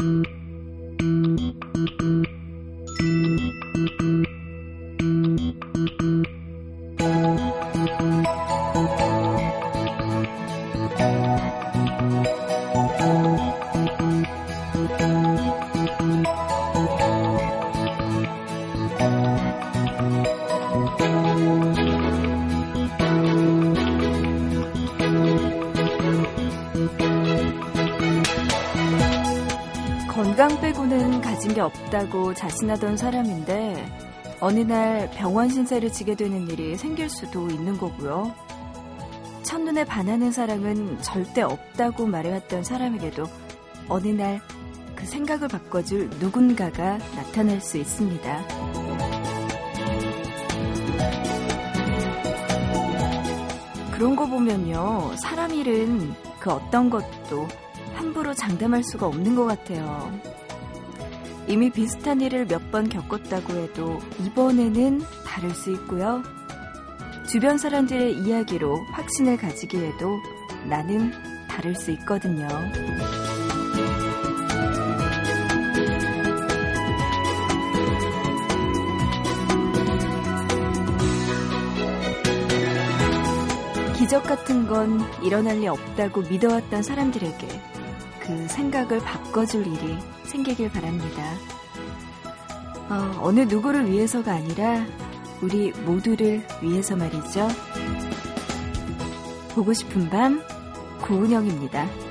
Mm-hmm. 게 없다고 자신하던 사람인데 어느 날 병원 신세를 지게 되는 일이 생길 수도 있는 거고요. 첫눈에 반하는 사랑은 절대 없다고 말해왔던 사람에게도 어느 날 그 생각을 바꿔줄 누군가가 나타날 수 있습니다. 그런 거 보면요. 사람 일은 그 어떤 것도 함부로 장담할 수가 없는 것 같아요. 이미 비슷한 일을 몇 번 겪었다고 해도 이번에는 다를 수 있고요. 주변 사람들의 이야기로 확신을 가지기에도 나는 다를 수 있거든요. 기적 같은 건 일어날 리 없다고 믿어왔던 사람들에게 그 생각을 바꿔줄 일이 생기길 바랍니다. 어, 어느 누구를 위해서가 아니라 우리 모두를 위해서 말이죠. 보고 싶은 밤, 고은영입니다.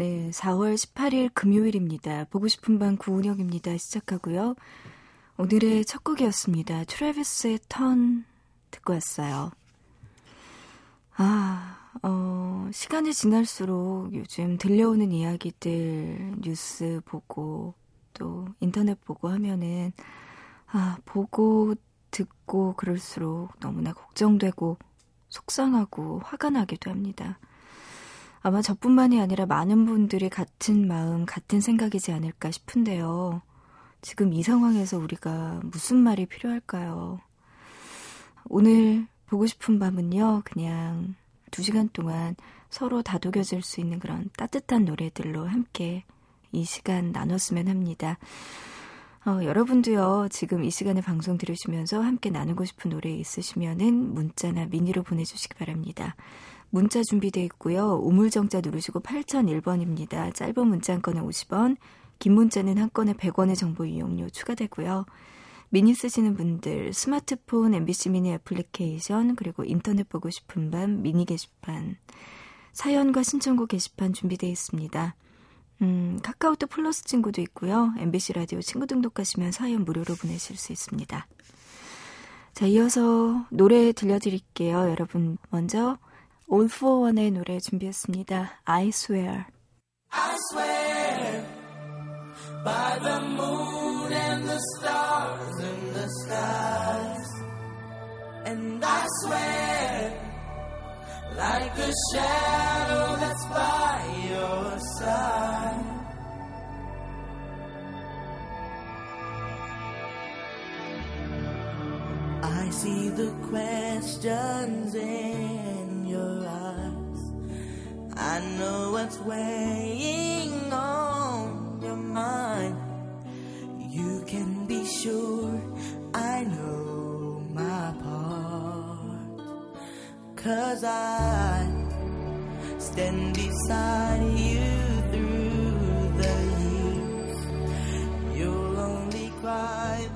네, 4월 18일 금요일입니다. 보고 싶은 밤 구은영입니다. 시작하고요. 오늘의 첫 곡이었습니다. 트래비스의 턴 듣고 왔어요. 아, 어, 시간이 지날수록 요즘 들려오는 이야기들, 뉴스 보고, 또 인터넷 보고 하면은, 아, 보고, 듣고 그럴수록 너무나 걱정되고, 속상하고, 화가 나기도 합니다. 아마 저뿐만이 아니라 많은 분들이 같은 마음, 같은 생각이지 않을까 싶은데요. 지금 이 상황에서 우리가 무슨 말이 필요할까요? 오늘 보고 싶은 밤은요, 그냥 두 시간 동안 서로 다독여질 수 있는 그런 따뜻한 노래들로 함께 이 시간 나눴으면 합니다. 어, 여러분도요, 지금 이 시간에 방송 들으시면서 함께 나누고 싶은 노래 있으시면은 문자나 미니로 보내주시기 바랍니다. 문자 준비되어 있고요. 우물정자 누르시고 8001번입니다. 짧은 문자 한 건에 50원, 긴 문자는 한 건에 100원의 정보 이용료 추가되고요. 미니 쓰시는 분들 스마트폰 MBC 미니 애플리케이션 그리고 인터넷 보고 싶은 밤 미니 게시판 사연과 신청곡 게시판 준비되어 있습니다. 음, 카카오톡 플러스 친구도 있고요. MBC 라디오 친구 등록하시면 사연 무료로 보내실 수 있습니다. 자, 이어서 노래 들려드릴게요. 여러분 먼저 For One의 노래 준비했습니다. I swear. I swear by the moon and the stars in the skies. And I swear like a shadow that's by your side. I see the questions in your eyes. I know what's weighing on your mind. You can be sure I know my part. Cause I stand beside you through the years. fears.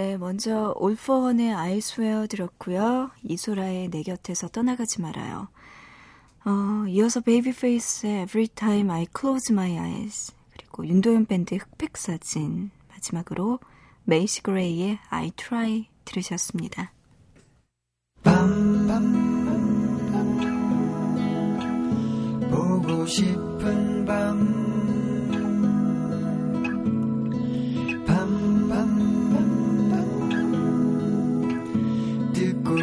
네, 먼저 I swear 들었고요. 이소라의 내 곁에서 떠나가지 말아요. 어, 이어서 베이비페이스의 Every Time I Close My Eyes 그리고 윤도현 밴드 흑백 사진 마지막으로 메이시 그레이의 I Try 들으셨습니다. 보고 싶은 밤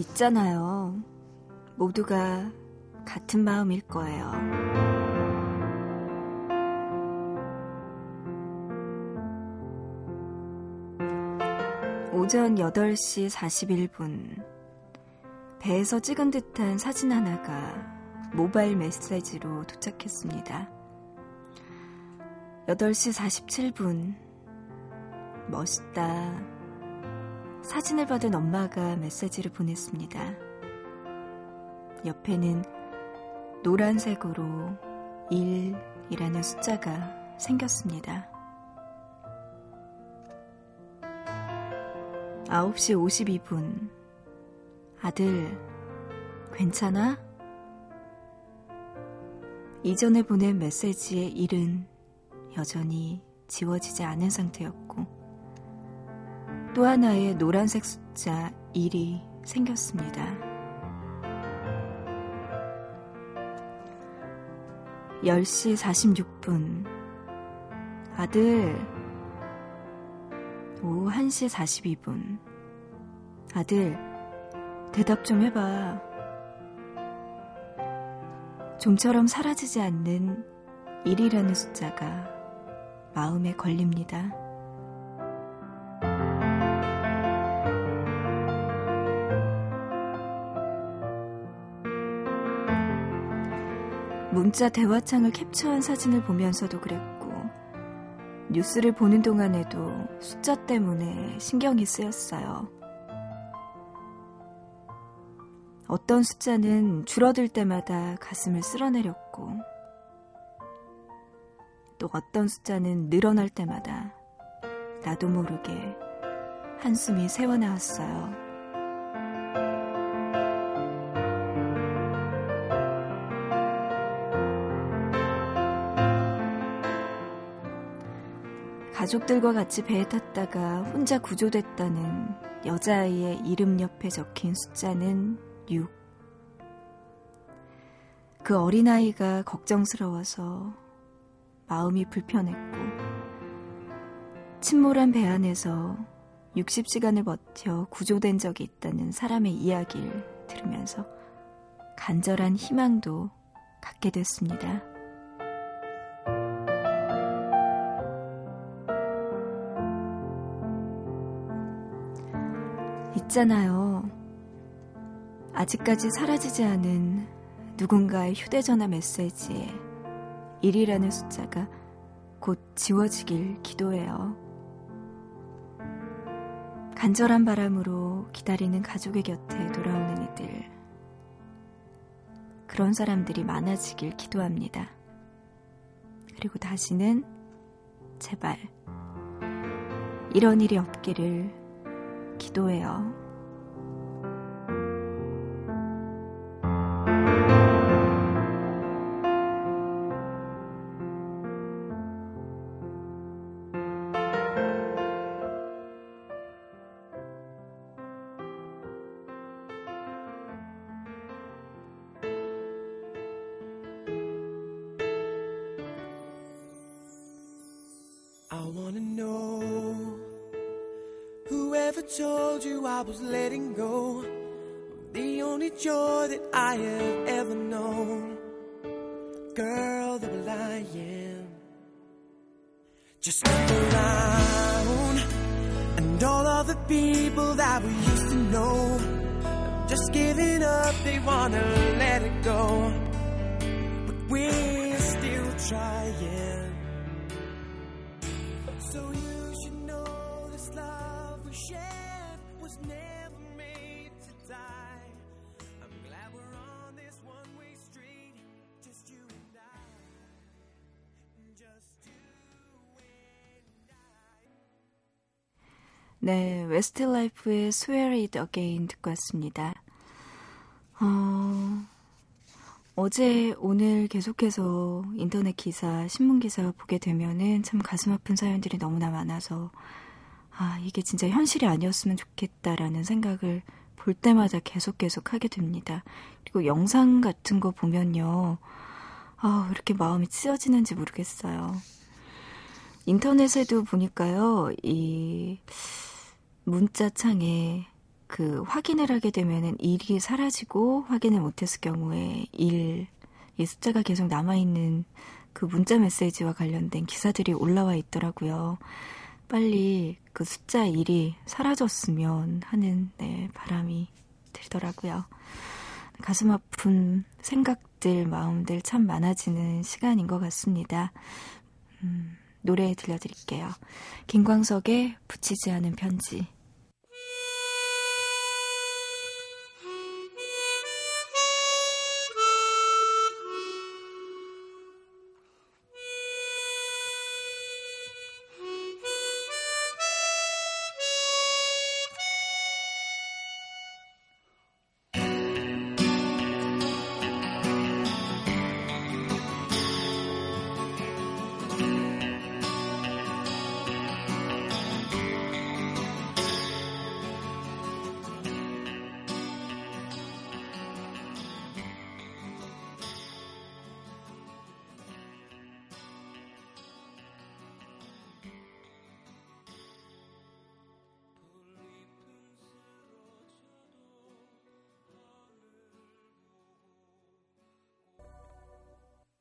있잖아요. 모두가 같은 마음일 거예요. 오전 8시 41분. 배에서 찍은 듯한 사진 하나가 모바일 메시지로 도착했습니다. 8시 47분. 멋있다. 사진을 받은 엄마가 메시지를 보냈습니다. 옆에는 노란색으로 1이라는 숫자가 생겼습니다. 9시 52분. 아들, 괜찮아? 이전에 보낸 메시지의 1은 여전히 지워지지 않은 상태였고, 또 하나의 노란색 숫자 1이 생겼습니다. 10시 46분. 아들, 오후 1시 42분. 아들, 대답 좀 해봐. 좀처럼 사라지지 않는 1이라는 숫자가 마음에 걸립니다. 문자 대화창을 캡처한 사진을 보면서도 그랬고, 뉴스를 보는 동안에도 숫자 때문에 신경이 쓰였어요. 어떤 숫자는 줄어들 때마다 가슴을 쓸어내렸고, 또 어떤 숫자는 늘어날 때마다 나도 모르게 한숨이 새어나왔어요. 가족들과 같이 배에 탔다가 혼자 구조됐다는 여자아이의 이름 옆에 적힌 숫자는 6. 그 어린아이가 걱정스러워서 마음이 불편했고, 침몰한 배 안에서 60시간을 버텨 구조된 적이 있다는 사람의 이야기를 들으면서 간절한 희망도 갖게 됐습니다. 있잖아요. 아직까지 사라지지 않은 누군가의 휴대전화 메시지에 1이라는 숫자가 곧 지워지길 기도해요. 간절한 바람으로 기다리는 가족의 곁에 돌아오는 이들. 그런 사람들이 많아지길 기도합니다. 그리고 다시는 제발 이런 일이 없기를 기도해요. Told you I was letting go. The only joy that I have ever known. Girl, the I am. Just look around and all of the people that we used to know. Just giving up, they wanna let it go. But we're still trying. 네, 웨스트라이프의 Swear It Again 듣고 왔습니다. 어, 어제, 오늘 계속해서 인터넷 기사, 신문 기사 보게 되면은 참 가슴 아픈 사연들이 너무나 많아서, 아, 이게 진짜 현실이 아니었으면 좋겠다라는 생각을 볼 때마다 계속 계속 하게 됩니다. 그리고 영상 같은 거 보면요. 아, 왜 이렇게 마음이 찢어지는지 모르겠어요. 인터넷에도 보니까요, 이, 문자창에 그 확인을 하게 되면은 일이 사라지고 확인을 못했을 경우에 일, 이 숫자가 계속 남아있는 그 문자 메시지와 관련된 기사들이 올라와 있더라고요. 빨리 그 숫자 1이 사라졌으면 하는 네, 바람이 들더라고요. 가슴 아픈 생각들, 마음들 참 많아지는 시간인 것 같습니다. 음, 노래 들려드릴게요. 김광석의 붙이지 않은 편지.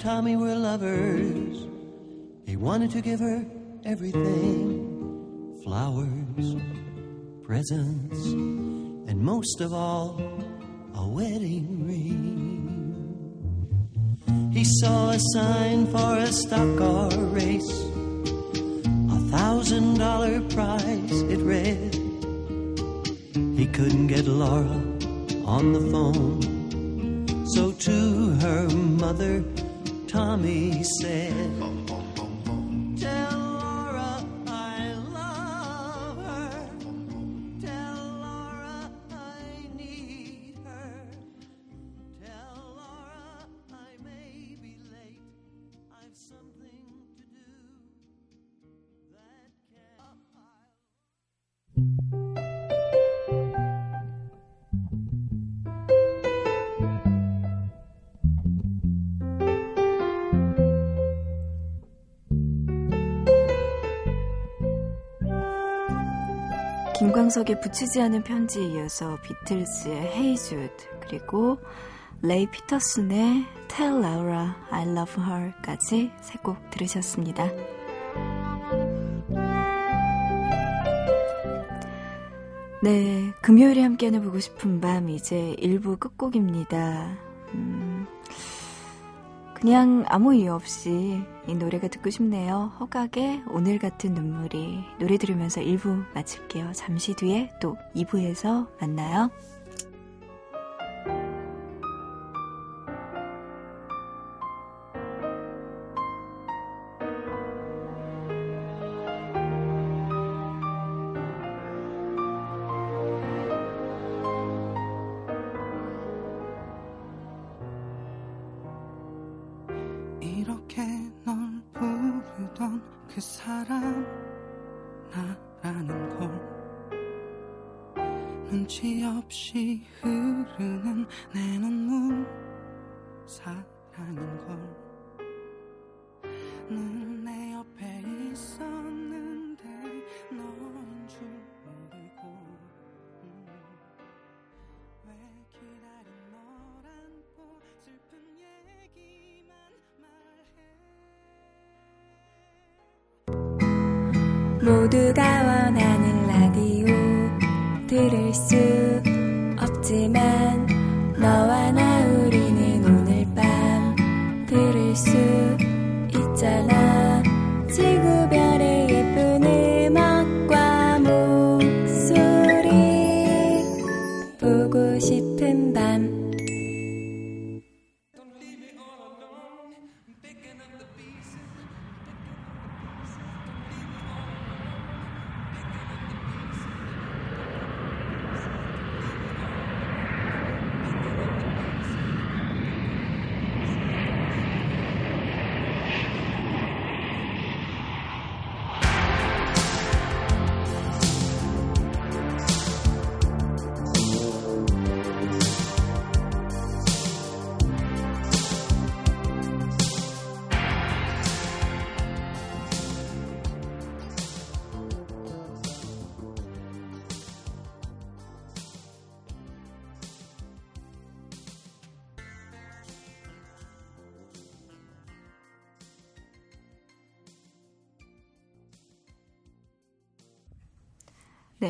Tommy were lovers. He wanted to give her everything flowers, presents, and most of all, a wedding ring. He saw a sign for a stock car race, a thousand dollar prize, it read. He couldn't get Laura on the phone. So to her mother, Tommy said, 김광석의 붙이지 않은 편지에 이어서 Hey Jude 그리고 레이 피터슨의 Tell Laura I Love Her까지 세 곡 들으셨습니다. 네, 금요일에 함께하는 보고 싶은 밤 이제 1부 끝곡입니다. 음, 그냥 아무 이유 없이 이 노래가 듣고 싶네요. 허각의 오늘 같은 눈물이 노래 들으면서 1부 마칠게요. 잠시 뒤에 또 2부에서 만나요. 눈치 없이 흐르는 내 눈물 사랑인 걸. 늘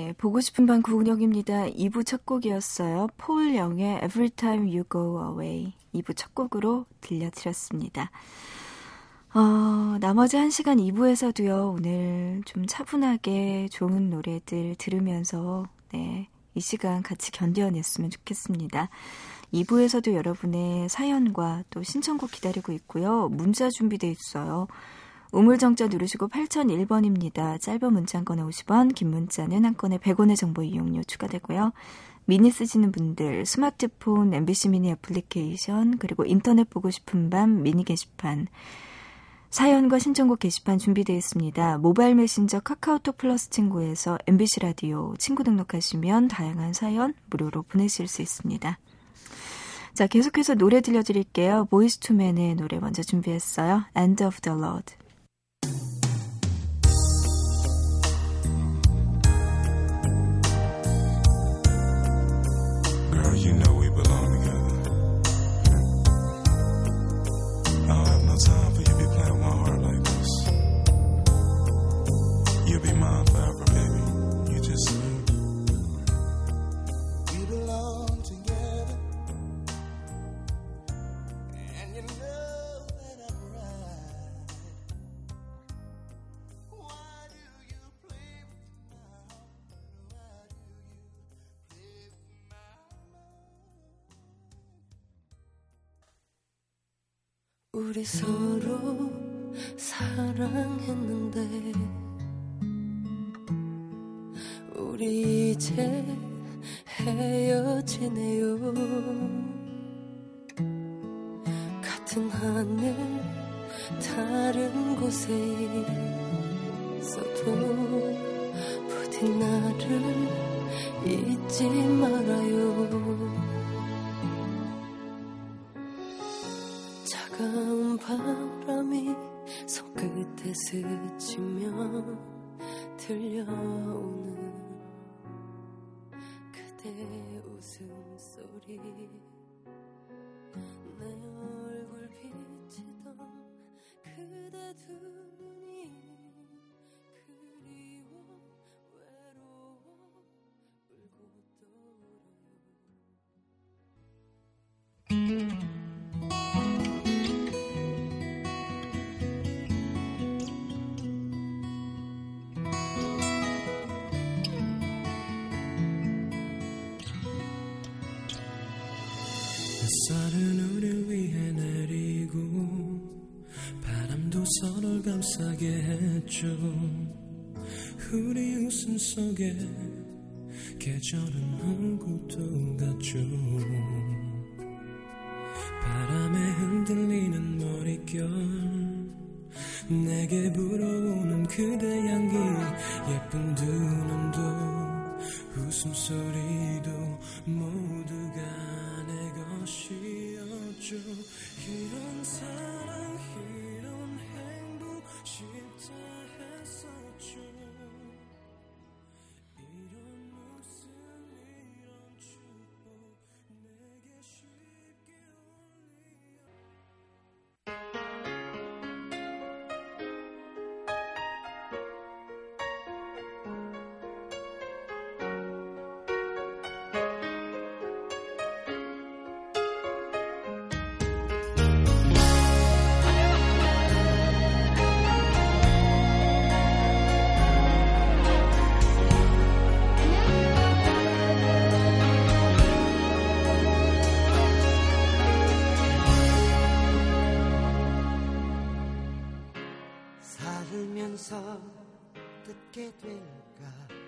네, 보고 싶은 밤 구은영입니다. 2부 첫 곡이었어요. 폴 영의 Every Time You Go Away. 2부 첫 곡으로 들려드렸습니다. 어, 나머지 한 시간 2부에서도요, 오늘 좀 차분하게 좋은 노래들 들으면서, 네, 이 시간 같이 견뎌냈으면 좋겠습니다. 2부에서도 여러분의 사연과 또 신청곡 기다리고 있고요. 문자 준비돼 있어요. 우물정자 누르시고 8001번입니다. 짧은 문자 한 건에 50원, 긴 문자는 한 건에 100원의 정보 이용료 추가되고요. 미니 쓰시는 분들, 스마트폰, MBC 미니 애플리케이션, 그리고 인터넷 보고 싶은 밤 미니 게시판, 사연과 신청곡 게시판 준비되어 있습니다. 모바일 메신저 카카오톡 플러스 친구에서 MBC 라디오 친구 등록하시면 다양한 사연 무료로 보내실 수 있습니다. 자, 계속해서 노래 들려드릴게요. 보이스 투맨의 노래 먼저 준비했어요. End of the Road. 우리 서로 사랑했는데 우리 이제 헤어지네요. 같은 하늘 다른 곳에 있어도 부디 나를 잊지 말아요 바람이 손끝에 스치며 들려오는 그대 웃음소리. 내 얼굴 비치던 그대 두 눈이 그리워 외로워 울고 떠오르요 했죠 우리 웃음 속에 계절은 얼굴도 같죠. 바람에 흔들리는 머릿결 내게 불어오는 그대 향기 예쁜 두 눈도 웃음소리도 모두가 내 것이었죠. 이런 사랑 살면서 듣게 될까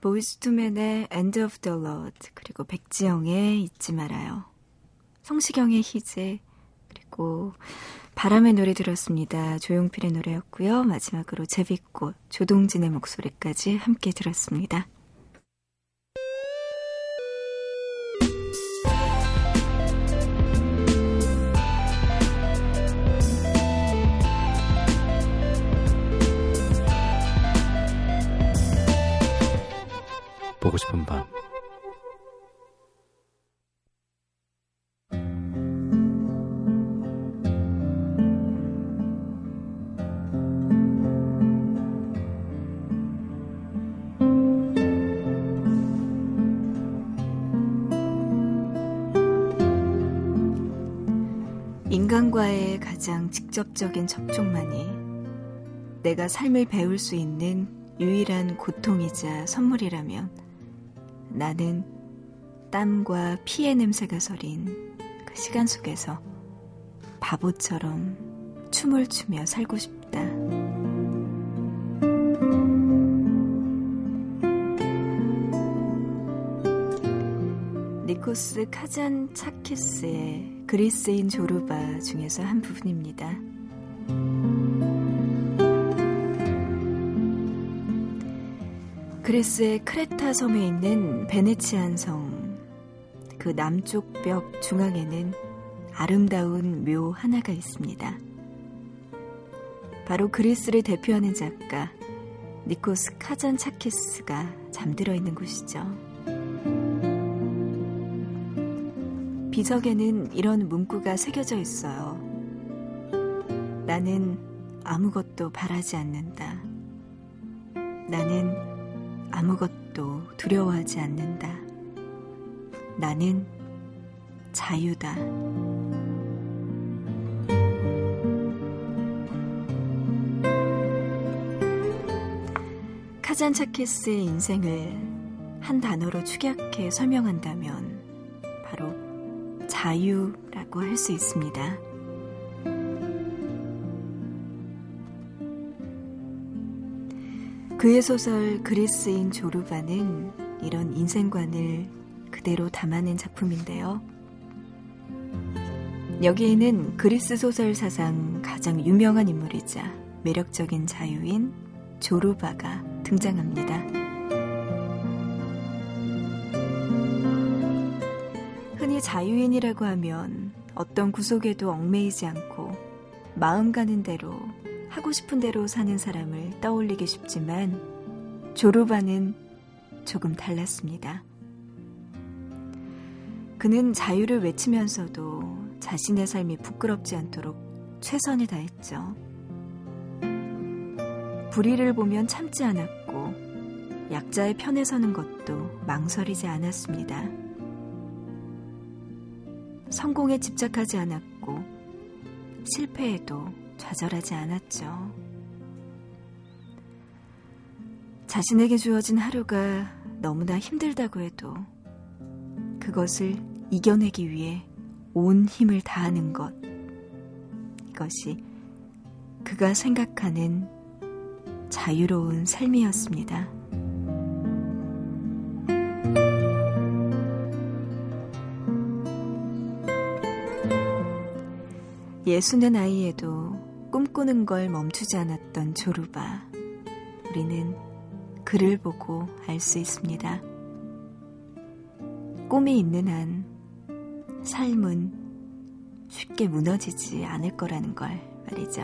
보이스투맨의 End of the Road 그리고 백지영의 잊지 말아요. 성시경의 희재 그리고 바람의 노래 들었습니다. 조용필의 노래였고요. 마지막으로 제비꽃 조동진의 목소리까지 함께 들었습니다. 직접적인 접촉만이 내가 삶을 배울 수 있는 유일한 고통이자 선물이라면 나는 땀과 피의 냄새가 서린 그 시간 속에서 바보처럼 춤을 추며 살고 싶다. 니코스 카잔 차키스의 그리스인 조르바 중에서 한 부분입니다. 그리스의 크레타 섬에 있는 베네치안 성, 그 남쪽 벽 중앙에는 아름다운 묘 하나가 있습니다. 바로 그리스를 대표하는 작가 니코스 카잔 차키스가 잠들어 있는 곳이죠. 비석에는 이런 문구가 새겨져 있어요. 나는 아무것도 바라지 않는다. 나는 아무것도 두려워하지 않는다. 나는 자유다. 카잔차키스의 인생을 한 단어로 축약해 설명한다면 자유라고 라고 할 수 있습니다. 그의 소설 그리스인 조르바는 이런 인생관을 그대로 담아낸 작품인데요. 여기에는 그리스 소설 사상 가장 유명한 인물이자 매력적인 자유인 조르바가 등장합니다. 자유인이라고 하면 어떤 구속에도 얽매이지 않고 마음 가는 대로 하고 싶은 대로 사는 사람을 떠올리기 쉽지만 조르바는 조금 달랐습니다. 그는 자유를 외치면서도 자신의 삶이 부끄럽지 않도록 최선을 다했죠. 불의를 보면 참지 않았고 약자의 편에 서는 것도 망설이지 않았습니다. 성공에 집착하지 않았고 실패에도 좌절하지 않았죠. 자신에게 주어진 하루가 너무나 힘들다고 해도 그것을 이겨내기 위해 온 힘을 다하는 것. 이것이 그가 생각하는 자유로운 삶이었습니다. 예수는 나이에도 꿈꾸는 걸 멈추지 않았던 조르바. 우리는 그를 보고 알 수 있습니다. 꿈이 있는 한 삶은 쉽게 무너지지 않을 거라는 걸 말이죠.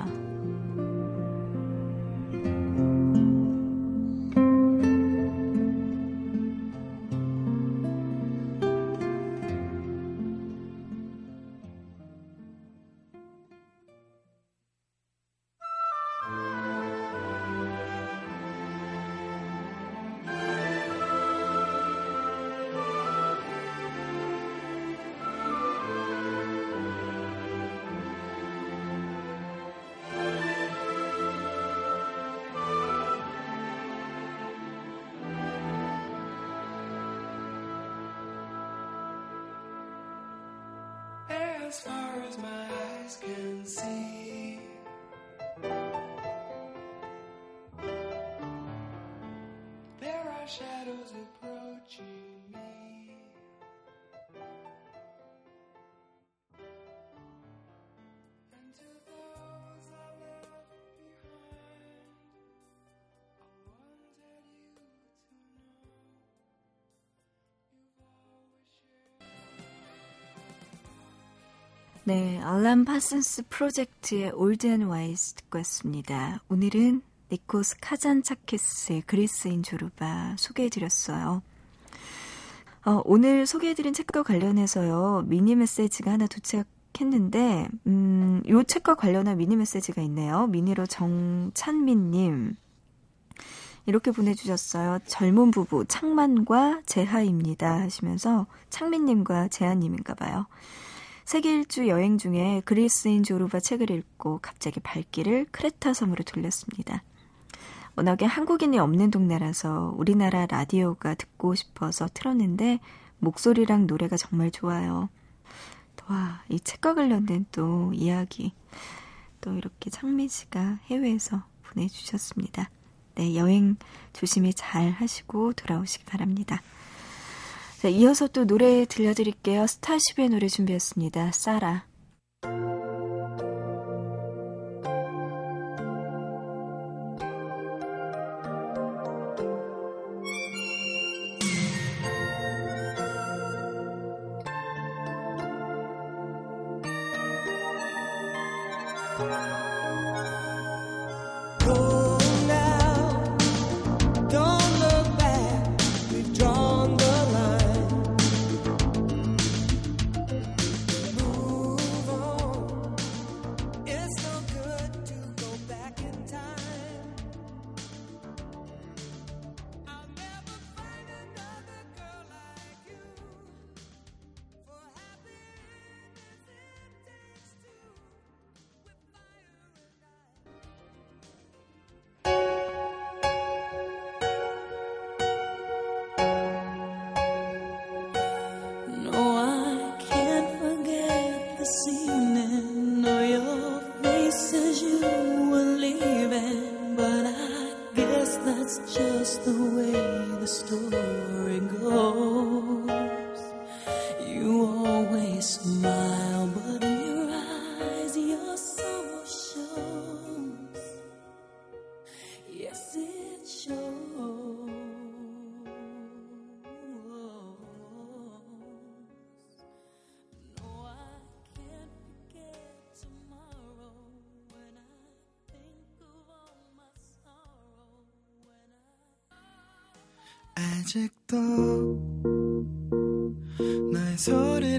As far as my eyes can see, 네, 알란 파슨스 프로젝트의 Old and Wise 듣고 왔습니다. 오늘은 니코스 카잔차키스의 그리스인 조르바 소개해드렸어요. 어, 오늘 소개해드린 책과 관련해서요, 미니 메시지가 하나 도착했는데, 음, 요 책과 관련한 미니 메시지가 있네요. 미니로 정찬민님. 이렇게 보내주셨어요. 젊은 부부 창만과 재하입니다. 하시면서 창민님과 재하님인가 봐요. 세계 일주 여행 중에 그리스인 조르바 책을 읽고 갑자기 발길을 크레타 섬으로 돌렸습니다. 워낙에 한국인이 없는 동네라서 우리나라 라디오가 듣고 싶어서 틀었는데 목소리랑 노래가 정말 좋아요. 와, 이 책과 관련된 또 이야기 또 이렇게 창민 씨가 해외에서 보내주셨습니다. 네, 여행 조심히 잘 하시고 돌아오시기 바랍니다. 자, 이어서 또 노래 들려드릴게요. 스타쉽의 노래 준비했습니다. 사라.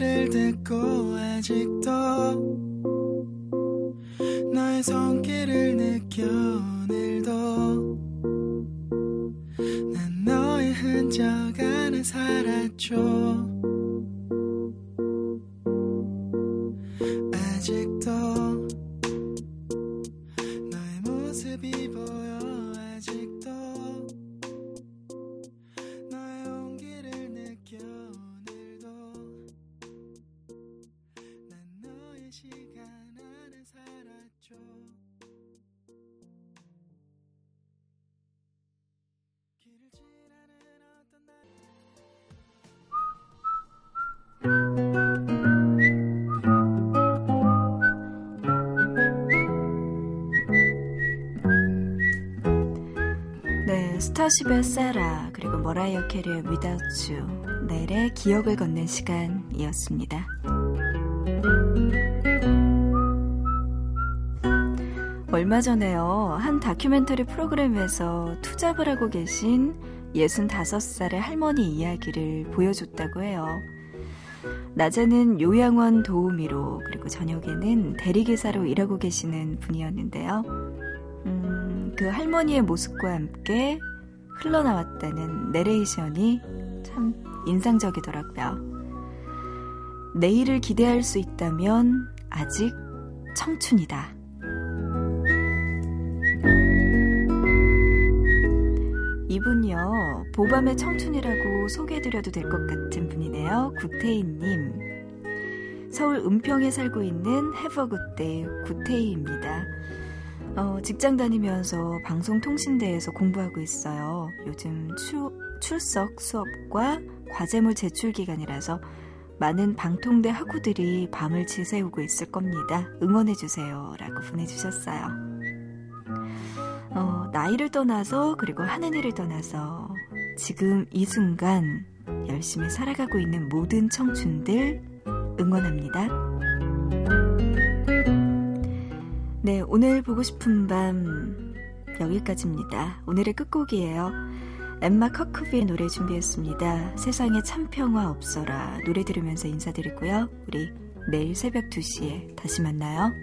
소리를 듣고 아직도 너의 손길을 느껴 오늘도 난 너의 흔적 안에 살았죠 네, 스타쉽의 세라 그리고 머라이어 캐리의 Without You 넬의 기억을 걷는 시간이었습니다. 얼마 전에요 한 다큐멘터리 프로그램에서 투잡을 하고 계신 65살의 할머니 이야기를 보여줬다고 해요. 낮에는 요양원 도우미로 그리고 저녁에는 대리기사로 일하고 계시는 분이었는데요. 음, 그 할머니의 모습과 함께 흘러나왔다는 내레이션이 참 인상적이더라고요. 내일을 기대할 수 있다면 아직 청춘이다. 이분요, 보밤의 청춘이라고 소개해드려도 될 것 같은 분이네요. 구태희님. 서울 은평에 살고 있는 해버굿데이 구태희입니다. 어, 직장 다니면서 방송통신대에서 공부하고 있어요. 요즘 추, 출석 수업과 과제물 제출 기간이라서 많은 방통대 학우들이 밤을 지새우고 있을 겁니다. 응원해주세요. 라고 보내주셨어요. 어, 나이를 떠나서 그리고 하는 일을 떠나서 지금 이 순간 열심히 살아가고 있는 모든 청춘들 응원합니다. 네, 오늘 보고 싶은 밤 여기까지입니다. 오늘의 끝곡이에요. 엠마 커크비의 노래 준비했습니다. 세상에 참 평화 없어라 노래 들으면서 인사드리고요. 우리 내일 새벽 2시에 다시 만나요.